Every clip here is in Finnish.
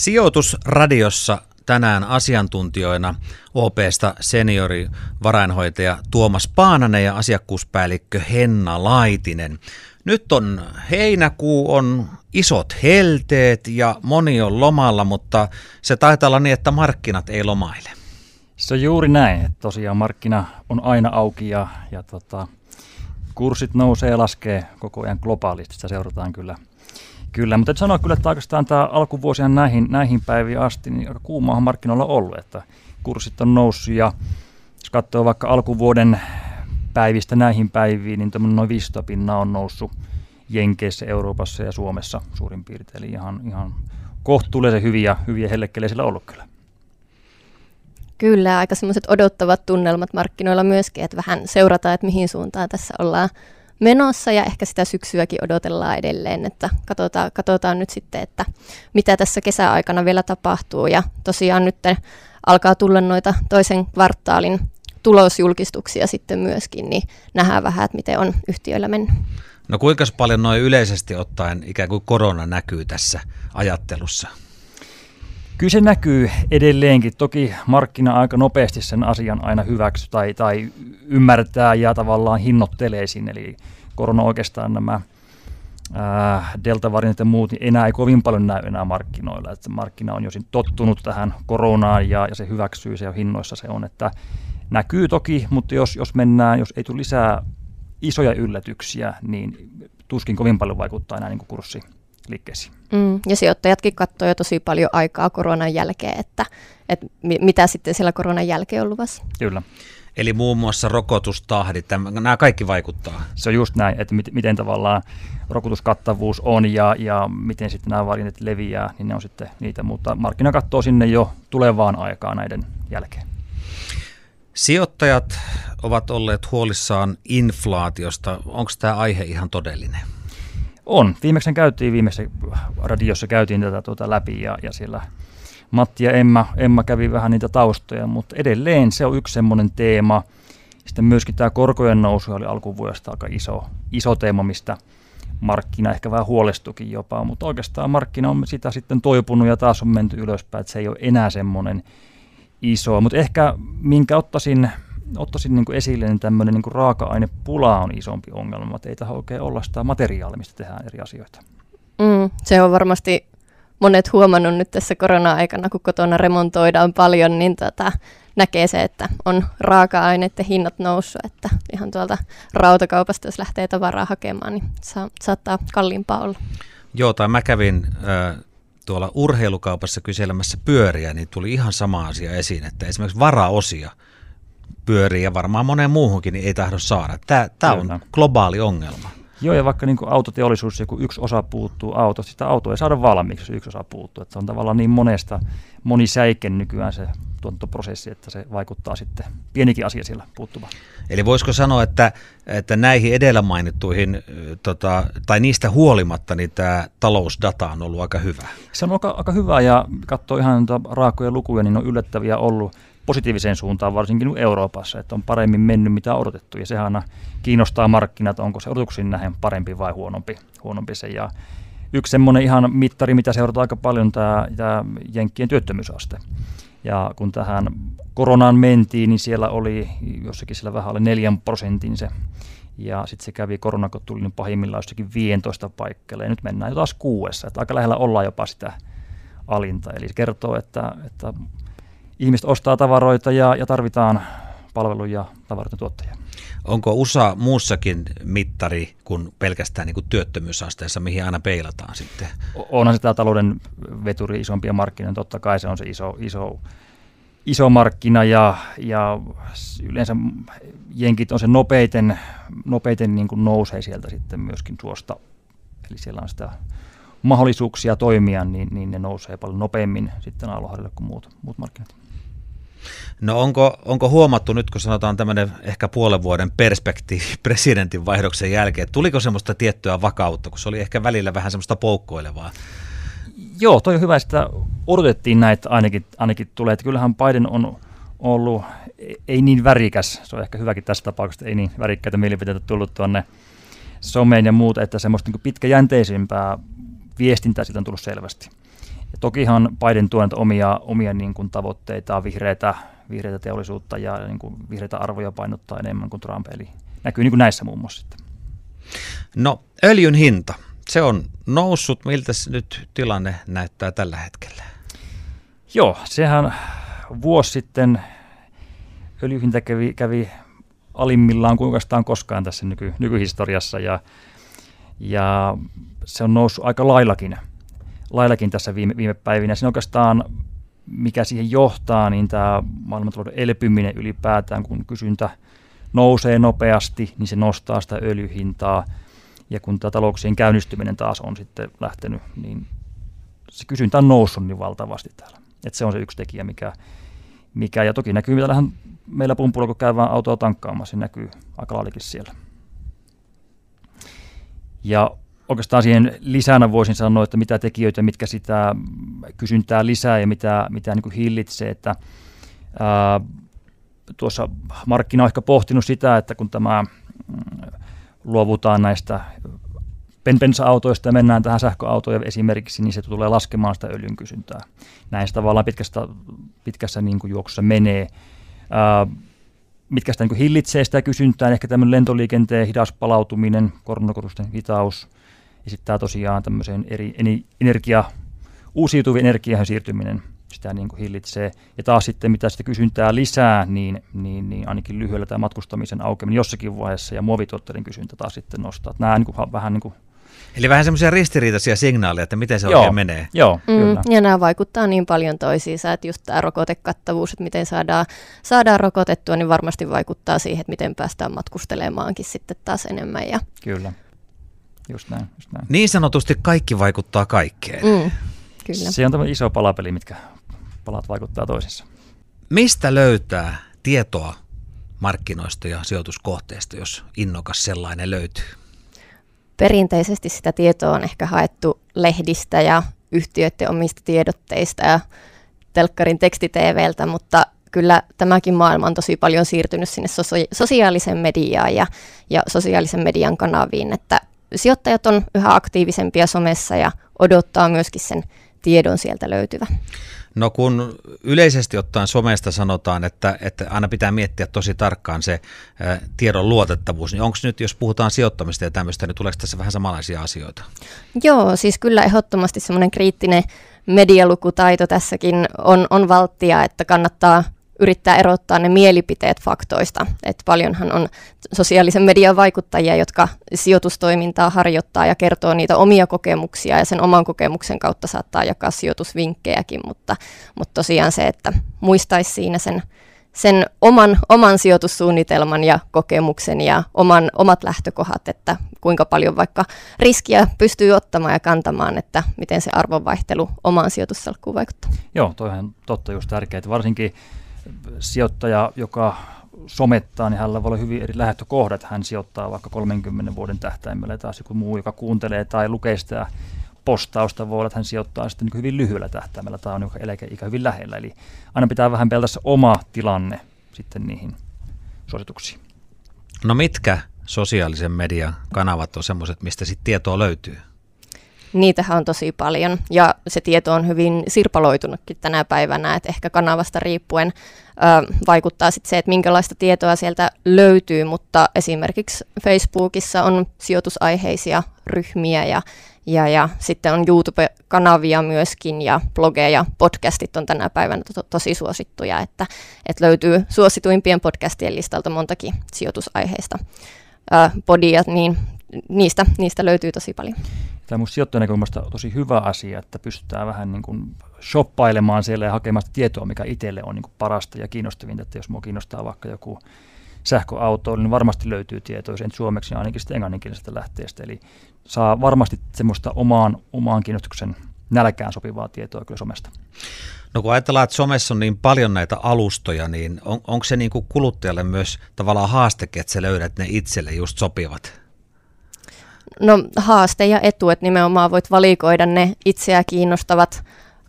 Sijoitusradiossa tänään asiantuntijoina OPsta seniori varainhoitaja Tuomas Paananen ja asiakkuuspäällikkö Henna Laitinen. Nyt on heinäkuu, on isot helteet ja moni on lomalla, mutta se taitaa olla niin, että markkinat ei lomaile. Se on juuri näin, että tosiaan markkina on aina auki ja, ja tota, kurssit nousee ja laskee koko ajan globaalisti, sitä seurataan kyllä – Kyllä, mutta sanoa kyllä, että oikeastaan tämä alkuvuosia näihin, näihin päiviin asti, niin aika kuumaahan markkinoilla ollut, että kurssit on noussut ja jos katsoo vaikka alkuvuoden päivistä näihin päiviin, niin noin 500 pinnaa on noussut Jenkeissä, Euroopassa ja Suomessa suurin piirtein. Eli ihan, ihan kohtuullisen hyviä, hyviä hellekkeleitä sillä ollut kyllä. Kyllä, aika semmoiset odottavat tunnelmat markkinoilla myöskin, että vähän seurataan, että mihin suuntaan tässä ollaan menossa ja ehkä sitä syksyäkin odotellaan edelleen, että katsotaan, katsotaan nyt sitten, että mitä tässä kesäaikana vielä tapahtuu ja tosiaan nyt alkaa tulla noita toisen kvartaalin tulosjulkistuksia sitten myöskin, niin nähdään vähän, että miten on yhtiöillä mennyt. No kuinka paljon noin yleisesti ottaen ikään kuin korona näkyy tässä ajattelussa? Kyllä se näkyy edelleenkin. Toki markkina aika nopeasti sen asian aina hyväksy tai, tai ymmärtää ja tavallaan hinnoittelee sinne. Eli korona oikeastaan nämä delta-variantit ja muut, niin enää ei kovin paljon näy enää markkinoilla. Että markkina on jo tottunut tähän koronaan ja, ja se hyväksyy se jo hinnoissa se on. Että näkyy toki, mutta jos, jos mennään, jos ei tule lisää isoja yllätyksiä, niin tuskin kovin paljon vaikuttaa enää niin kuin kurssi liikkeisiin. Mm, ja sijoittajatkin katsoivat jo tosi paljon aikaa koronan jälkeen, että, että mitä sitten siellä koronan jälkeen on luvassa. Kyllä. Eli muun muassa rokotustahdit, nämä kaikki vaikuttaa. Se on just näin, että miten, miten tavallaan rokotuskattavuus on ja, ja miten sitten nämä variantit leviää, niin ne on sitten niitä, mutta markkina katsoo sinne jo tulevaan aikaan näiden jälkeen. Sijoittajat ovat olleet huolissaan inflaatiosta. Onko tämä aihe ihan todellinen? On. Viimeksi käytiin, viimeisessä radiossa käytiin tätä tuota läpi ja, ja siellä Matti ja Emma, Emma kävi vähän niitä taustoja, mutta edelleen se on yksi semmoinen teema. Sitten myöskin tämä korkojen nousu oli alkuvuodesta aika iso, iso teema, mistä markkina ehkä vähän huolestukin jopa, mutta oikeastaan markkina on sitä sitten toipunut ja taas on menty ylöspäin, että se ei ole enää semmoinen iso. Mutta ehkä minkä ottaisin ottaisin niin kuin esille, niin tämmöinen niin kuin raaka-ainepula on isompi ongelma, että ei tähän oikein olla sitä materiaalia, mistä tehdään eri asioita. Mm, se on varmasti monet huomannut nyt tässä korona-aikana, kun kotona remontoidaan paljon, niin tota, näkee se, että on raaka-aineiden hinnat noussut, että ihan tuolta rautakaupasta, jos lähtee tavaraa hakemaan, niin sa- saattaa kalliimpaa olla. Joo, tai mä kävin äh, tuolla urheilukaupassa kyselemässä pyöriä, niin tuli ihan sama asia esiin, että esimerkiksi varaosia – pyörii ja varmaan moneen muuhunkin niin ei tahdo saada. Tämä, tämä on globaali ongelma. Joo, ja vaikka niin kuin autoteollisuus, kun yksi osa puuttuu autosta, sitä autoa ei saada valmiiksi, jos yksi osa puuttuu. Että se on tavallaan niin monesta, monisäiken nykyään se tuotantoprosessi, että se vaikuttaa sitten pienikin asia siellä puuttumaan. Eli voisiko sanoa, että, että näihin edellä mainittuihin, tota, tai niistä huolimatta, niin tämä talousdata on ollut aika hyvä? Se on aika, aika hyvä, ja katsoo ihan raakoja lukuja, niin on yllättäviä ollut positiiviseen suuntaan, varsinkin Euroopassa, että on paremmin mennyt mitä odotettu, ja sehän aina kiinnostaa markkinat, onko se odotuksiin nähden parempi vai huonompi, huonompi se. Ja yksi semmoinen ihan mittari, mitä seurataan aika paljon, tämä, tämä Jenkkien työttömyysaste. Ja kun tähän koronaan mentiin, niin siellä oli jossakin siellä vähän alle 4 prosentin se. Ja sitten se kävi korona, kun tuli niin pahimmillaan jossakin 15 paikalla, ja nyt mennään jo taas kuudessa, että aika lähellä ollaan jopa sitä alinta. Eli se kertoo, että, että ihmiset ostaa tavaroita ja, ja tarvitaan palveluja ja tavaroiden tuottajia. Onko USA muussakin mittari kuin pelkästään niin kuin työttömyysasteessa, mihin aina peilataan sitten? Onhan se tämä talouden veturi isompia markkinoita, totta kai se on se iso, iso, iso markkina ja, ja yleensä jenkit on se nopeiten, nopeiten niin kuin nousee sieltä sitten myöskin tuosta. Eli siellä on sitä mahdollisuuksia toimia, niin, niin ne nousee paljon nopeammin sitten alohadille kuin muut, muut markkinat. No onko, onko huomattu nyt, kun sanotaan tämmöinen ehkä puolen vuoden perspektiivi presidentin vaihdoksen jälkeen, tuliko semmoista tiettyä vakautta, kun se oli ehkä välillä vähän semmoista poukkoilevaa? Joo, toi on hyvä, että odotettiin näitä ainakin, ainakin tulee. Että kyllähän Biden on ollut ei niin värikäs, se on ehkä hyväkin tässä tapauksessa, ei niin värikkäitä mielipiteitä tullut tuonne someen ja muuta, että semmoista niin pitkäjänteisempää viestintää siitä on tullut selvästi. Ja tokihan Biden tuo omia, omia niin kuin tavoitteita, vihreitä, vihreitä teollisuutta ja niin kuin vihreitä arvoja painottaa enemmän kuin Trump, eli näkyy niin kuin näissä muun muassa sitten. No öljyn hinta, se on noussut. Miltä nyt tilanne näyttää tällä hetkellä? Joo, sehän vuosi sitten öljyhinta kävi, kävi alimmillaan kuin oikeastaan koskaan tässä nyky, nykyhistoriassa ja, ja se on noussut aika laillakin, laillakin tässä viime, viime päivinä. Siinä oikeastaan mikä siihen johtaa, niin tämä maailmantalouden elpyminen ylipäätään, kun kysyntä nousee nopeasti, niin se nostaa sitä öljyhintaa. Ja kun tämä talouksien käynnistyminen taas on sitten lähtenyt, niin se kysyntä on noussut niin valtavasti täällä. Et se on se yksi tekijä, mikä, mikä ja toki näkyy täällähän meillä pumpulla, kun käydään autoa tankkaamassa, se näkyy aika siellä. Ja oikeastaan siihen lisänä voisin sanoa, että mitä tekijöitä, mitkä sitä kysyntää lisää ja mitä, mitä niin kuin hillitsee, että ää, tuossa markkina on ehkä pohtinut sitä, että kun tämä mm, luovutaan näistä bensa-autoista ja mennään tähän sähköautoja esimerkiksi, niin se tulee laskemaan sitä öljyn kysyntää. Näin se tavallaan pitkästä, pitkässä niin kuin juoksussa menee. Ää, mitkä sitä niin hillitsee sitä kysyntää, ehkä tämmöinen lentoliikenteen hidas palautuminen, koronakorotusten hitaus, ja sitten tämä tosiaan tämmöiseen eri energia, uusiutuvien energiaan siirtyminen sitä niin kuin hillitsee. Ja taas sitten mitä sitä kysyntää lisää, niin, niin, niin ainakin lyhyellä tämä matkustamisen aukeminen jossakin vaiheessa ja muovituotteiden kysyntä taas sitten nostaa. Nämä niin kuin, vähän niin kuin Eli vähän semmoisia ristiriitaisia signaaleja, että miten se joo, oikein menee. Joo, mm, kyllä. Ja nämä vaikuttaa niin paljon toisiinsa, että just tämä rokotekattavuus, että miten saadaan, saadaan rokotettua, niin varmasti vaikuttaa siihen, että miten päästään matkustelemaankin sitten taas enemmän. Ja... Kyllä, just näin, just näin. Niin sanotusti kaikki vaikuttaa kaikkeen. Mm, kyllä. Se on tämmöinen iso palapeli, mitkä palat vaikuttaa toisissa. Mistä löytää tietoa markkinoista ja sijoituskohteista, jos innokas sellainen löytyy? Perinteisesti sitä tietoa on ehkä haettu lehdistä ja yhtiöiden omista tiedotteista ja telkkarin tekstiteeveltä, mutta kyllä tämäkin maailma on tosi paljon siirtynyt sinne sosiaalisen mediaan ja, ja sosiaalisen median kanaviin, että sijoittajat on yhä aktiivisempia somessa ja odottaa myöskin sen tiedon sieltä löytyvä. No kun yleisesti ottaen somesta sanotaan, että, että aina pitää miettiä tosi tarkkaan se ä, tiedon luotettavuus, niin onko nyt, jos puhutaan sijoittamista ja tämmöistä, niin tuleeko tässä vähän samanlaisia asioita? Joo, siis kyllä ehdottomasti semmoinen kriittinen medialukutaito tässäkin on, on valttia, että kannattaa yrittää erottaa ne mielipiteet faktoista. Et paljonhan on sosiaalisen median vaikuttajia, jotka sijoitustoimintaa harjoittaa ja kertoo niitä omia kokemuksia ja sen oman kokemuksen kautta saattaa jakaa sijoitusvinkkejäkin, mutta, mutta tosiaan se, että muistaisi siinä sen, sen oman, oman sijoitussuunnitelman ja kokemuksen ja oman, omat lähtökohdat, että kuinka paljon vaikka riskiä pystyy ottamaan ja kantamaan, että miten se arvonvaihtelu omaan sijoitussalkkuun vaikuttaa. Joo, toihan totta just tärkeää. Varsinkin sijoittaja, joka somettaa, niin hänellä voi olla hyvin eri lähtökohdat. Hän sijoittaa vaikka 30 vuoden tähtäimellä taas joku muu, joka kuuntelee tai lukee sitä postausta, voi olla, että hän sijoittaa sitten niin hyvin lyhyellä tähtäimellä tai on eläkeikä hyvin lähellä. Eli aina pitää vähän pelata se oma tilanne sitten niihin suosituksiin. No mitkä sosiaalisen median kanavat on semmoiset, mistä sitten tietoa löytyy? Niitähän on tosi paljon. Ja se tieto on hyvin sirpaloitunutkin tänä päivänä, että ehkä kanavasta riippuen ö, vaikuttaa sitten se, että minkälaista tietoa sieltä löytyy, mutta esimerkiksi Facebookissa on sijoitusaiheisia ryhmiä ja, ja, ja sitten on YouTube-kanavia myöskin ja blogeja, podcastit on tänä päivänä to- tosi suosittuja, että, että löytyy suosituimpien podcastien listalta montakin sijoitusaiheista. Podia, niin niistä, niistä löytyy tosi paljon. Tämä on sijoittajan näkökulmasta tosi hyvä asia, että pystytään vähän niin kuin shoppailemaan siellä ja hakemaan tietoa, mikä itselle on niin kuin parasta ja kiinnostavinta. Että jos minua kiinnostaa vaikka joku sähköauto, niin varmasti löytyy tietoa, jos en suomeksi, niin ainakin sitten englanninkielisestä lähteestä. Eli saa varmasti semmoista omaan, omaan kiinnostuksen nälkään sopivaa tietoa kyllä somesta. No kun ajatellaan, että somessa on niin paljon näitä alustoja, niin on, onko se niin kuin kuluttajalle myös tavallaan haastekin, että sä löydät ne itselle just sopivat No haaste ja etu, että nimenomaan voit valikoida ne itseä kiinnostavat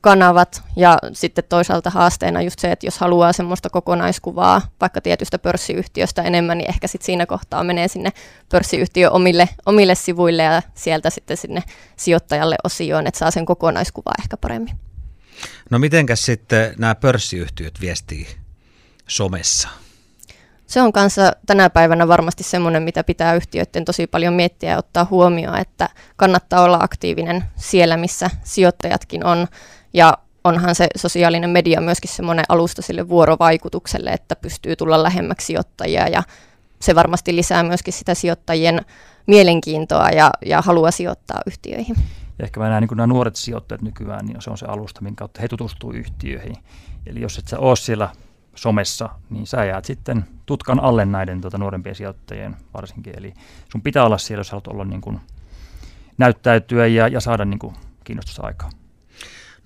kanavat ja sitten toisaalta haasteena just se, että jos haluaa semmoista kokonaiskuvaa vaikka tietystä pörssiyhtiöstä enemmän, niin ehkä sitten siinä kohtaa menee sinne pörssiyhtiön omille, omille sivuille ja sieltä sitten sinne sijoittajalle osioon, että saa sen kokonaiskuvaa ehkä paremmin. No mitenkäs sitten nämä pörssiyhtiöt viestii somessa? Se on kanssa tänä päivänä varmasti semmoinen, mitä pitää yhtiöiden tosi paljon miettiä ja ottaa huomioon, että kannattaa olla aktiivinen siellä, missä sijoittajatkin on. Ja onhan se sosiaalinen media myöskin semmoinen alusta sille vuorovaikutukselle, että pystyy tulla lähemmäksi sijoittajia ja se varmasti lisää myöskin sitä sijoittajien mielenkiintoa ja, ja halua sijoittaa yhtiöihin. Ja ehkä mä näen niin nämä nuoret sijoittajat nykyään, niin se on se alusta, minkä kautta he tutustuu yhtiöihin. Eli jos et sä ole siellä somessa, niin sä jäät sitten tutkan alle näiden tuota, nuorempien sijoittajien varsinkin. Eli sun pitää olla siellä, jos haluat olla niin kuin, näyttäytyä ja, ja saada niin kuin, kiinnostusta aikaa.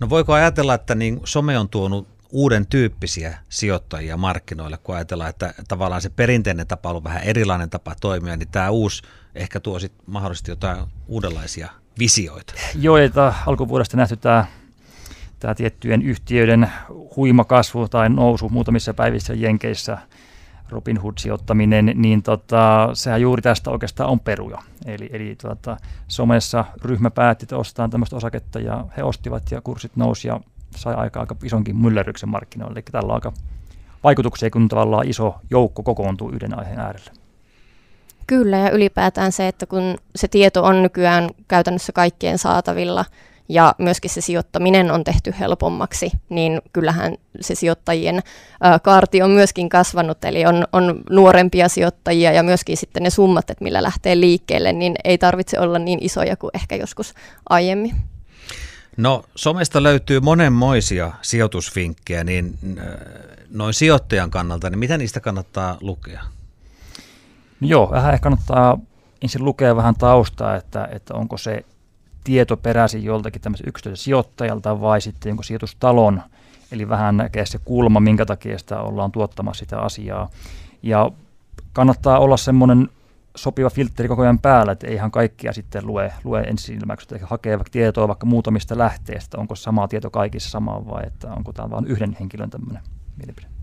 No voiko ajatella, että niin some on tuonut uuden tyyppisiä sijoittajia markkinoille, kun ajatellaan, että tavallaan se perinteinen tapa on ollut vähän erilainen tapa toimia, niin tämä uusi ehkä tuo sitten mahdollisesti jotain uudenlaisia visioita. Joo, että alkuvuodesta nähty tämä tämä tiettyjen yhtiöiden huima kasvu tai nousu muutamissa päivissä Jenkeissä, Robin Hood-sijoittaminen, niin tota, sehän juuri tästä oikeastaan on peruja. Eli, eli tota, somessa ryhmä päätti, että ostaa tämmöistä osaketta ja he ostivat ja kurssit nousi ja sai aika, aika isonkin myllerryksen markkinoille. Eli tällä on aika vaikutuksia, kun tavallaan iso joukko kokoontuu yhden aiheen äärelle. Kyllä, ja ylipäätään se, että kun se tieto on nykyään käytännössä kaikkien saatavilla, ja myöskin se sijoittaminen on tehty helpommaksi, niin kyllähän se sijoittajien kaarti on myöskin kasvanut, eli on, on nuorempia sijoittajia ja myöskin sitten ne summat, että millä lähtee liikkeelle, niin ei tarvitse olla niin isoja kuin ehkä joskus aiemmin. No somesta löytyy monenmoisia sijoitusfinkkejä, niin noin sijoittajan kannalta, niin mitä niistä kannattaa lukea? No joo, vähän ehkä kannattaa ensin lukea vähän taustaa, että, että onko se tieto peräsi joltakin tämmöisen yksityiseltä sijoittajalta vai sitten jonkun sijoitustalon, eli vähän näkee se kulma, minkä takia sitä ollaan tuottamassa sitä asiaa. Ja kannattaa olla semmoinen sopiva filtteri koko ajan päällä, että ei ihan kaikkia sitten lue, lue ensilmäksi, että hakee vaikka tietoa vaikka muutamista lähteistä, onko sama tieto kaikissa sama vai että onko tämä vain yhden henkilön tämmöinen mielipide.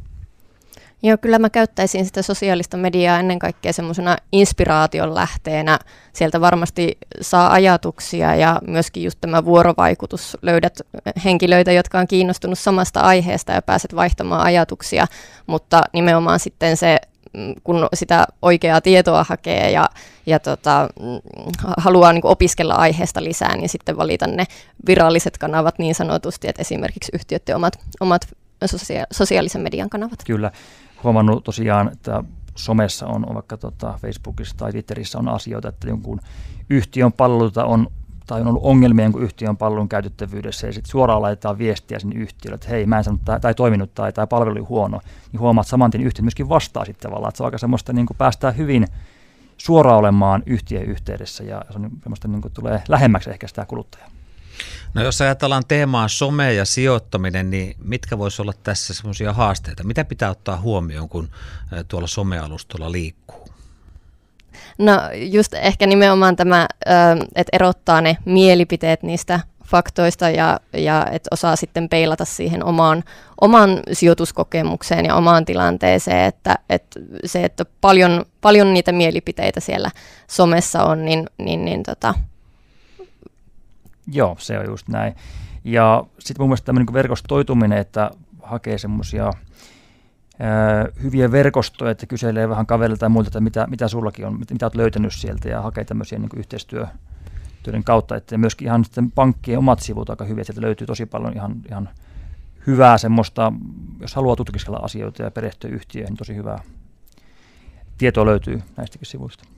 Joo, kyllä mä käyttäisin sitä sosiaalista mediaa ennen kaikkea semmoisena inspiraation lähteenä. Sieltä varmasti saa ajatuksia ja myöskin just tämä vuorovaikutus. Löydät henkilöitä, jotka on kiinnostunut samasta aiheesta ja pääset vaihtamaan ajatuksia, mutta nimenomaan sitten se mm, kun sitä oikeaa tietoa hakee ja, ja tota, mm, haluaa niin opiskella aiheesta lisää, niin sitten valita ne viralliset kanavat niin sanotusti, että esimerkiksi yhtiöiden omat, omat sosiaalisen median kanavat. Kyllä huomannut tosiaan, että somessa on, vaikka tota Facebookissa tai Twitterissä on asioita, että jonkun yhtiön palveluita on tai on ollut ongelmia jonkun yhtiön palvelun käytettävyydessä ja sitten suoraan laitetaan viestiä sinne yhtiölle, että hei, mä en sanonut, tai, tai toiminut tai tämä palvelu oli huono, niin huomaat saman tien yhtiö myöskin vastaa sitten tavallaan, että se on aika semmoista niin kuin päästään hyvin suoraan olemaan yhtiön yhteydessä ja se on semmoista niin kuin tulee lähemmäksi ehkä sitä kuluttajaa. No jos ajatellaan teemaa some ja sijoittaminen, niin mitkä voisi olla tässä semmoisia haasteita? Mitä pitää ottaa huomioon, kun tuolla somealustolla liikkuu? No just ehkä nimenomaan tämä, että erottaa ne mielipiteet niistä faktoista ja, ja että osaa sitten peilata siihen omaan, omaan sijoituskokemukseen ja omaan tilanteeseen, että, että se, että paljon, paljon niitä mielipiteitä siellä somessa on, niin, niin, niin tota, Joo, se on just näin. Ja sitten mun mielestä tämmöinen niin verkostoituminen, että hakee semmoisia hyviä verkostoja, että kyselee vähän kaverilta ja muilta, että mitä, mitä sullakin on, mitä, mitä olet löytänyt sieltä ja hakee tämmöisiä niin yhteistyötyöiden kautta. Että myöskin ihan sitten pankkien omat sivut aika hyviä, sieltä löytyy tosi paljon ihan, ihan hyvää semmoista, jos haluaa tutkiskella asioita ja perehtyä yhtiöihin, niin tosi hyvää tietoa löytyy näistäkin sivuista.